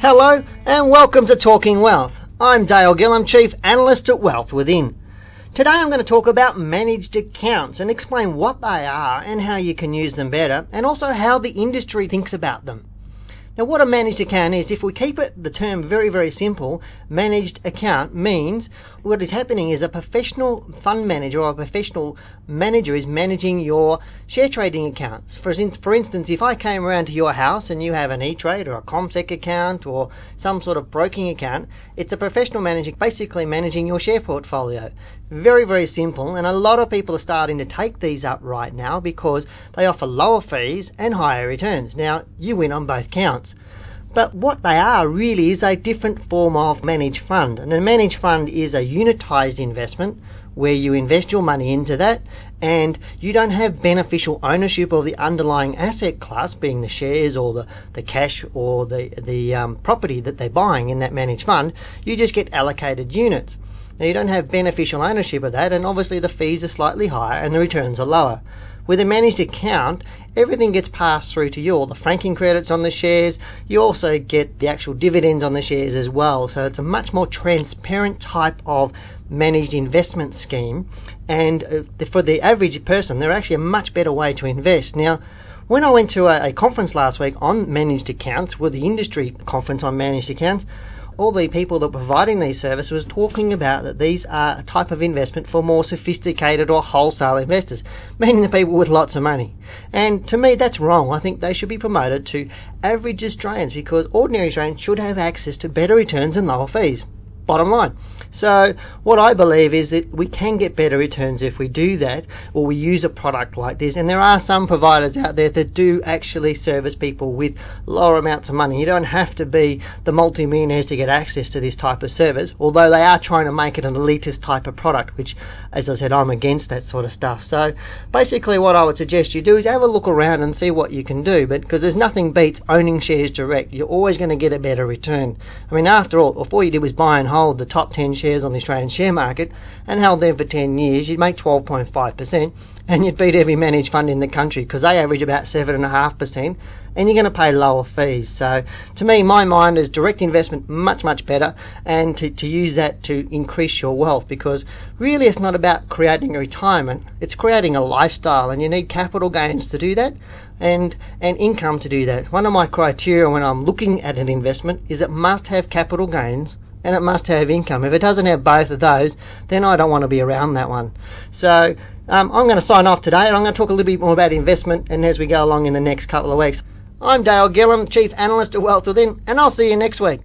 Hello and welcome to Talking Wealth. I'm Dale Gillham, Chief Analyst at Wealth Within. Today I'm going to talk about managed accounts and explain what they are and how you can use them better and also how the industry thinks about them. Now, what a managed account is, if we keep it the term very, very simple, managed account means what is happening is a professional fund manager or a professional manager is managing your share trading accounts. For, for instance, if I came around to your house and you have an E-Trade or a ComSec account or some sort of broking account, it's a professional manager basically managing your share portfolio. Very, very simple, and a lot of people are starting to take these up right now because they offer lower fees and higher returns. Now, you win on both counts. But what they are really is a different form of managed fund. And a managed fund is a unitized investment where you invest your money into that and you don't have beneficial ownership of the underlying asset class, being the shares or the, the cash or the, the um, property that they're buying in that managed fund. You just get allocated units. Now you don't have beneficial ownership of that and obviously the fees are slightly higher and the returns are lower. With a managed account, everything gets passed through to you. All the franking credits on the shares, you also get the actual dividends on the shares as well. So it's a much more transparent type of managed investment scheme. And uh, for the average person, they're actually a much better way to invest. Now, when I went to a, a conference last week on managed accounts, with the industry conference on managed accounts, all the people that were providing these services was talking about that these are a type of investment for more sophisticated or wholesale investors, meaning the people with lots of money. And to me, that's wrong. I think they should be promoted to average Australians because ordinary Australians should have access to better returns and lower fees. Bottom line. So what I believe is that we can get better returns if we do that or we use a product like this. And there are some providers out there that do actually service people with lower amounts of money. You don't have to be the multi millionaires to get access to this type of service, although they are trying to make it an elitist type of product, which as I said, I'm against that sort of stuff. So basically what I would suggest you do is have a look around and see what you can do. But because there's nothing beats owning shares direct, you're always going to get a better return. I mean, after all, if all you did was buy and hold the top 10 shares on the Australian share market and held them for 10 years, you'd make 12.5% and you'd beat every managed fund in the country because they average about 7.5% and you're going to pay lower fees. So to me, my mind is direct investment much, much better and to, to use that to increase your wealth because really it's not about creating a retirement. It's creating a lifestyle and you need capital gains to do that and, and income to do that. One of my criteria when I'm looking at an investment is it must have capital gains and it must have income. If it doesn't have both of those, then I don't want to be around that one. So um, I'm going to sign off today and I'm going to talk a little bit more about investment and as we go along in the next couple of weeks. I'm Dale Gillham, Chief Analyst at Wealth Within, and I'll see you next week.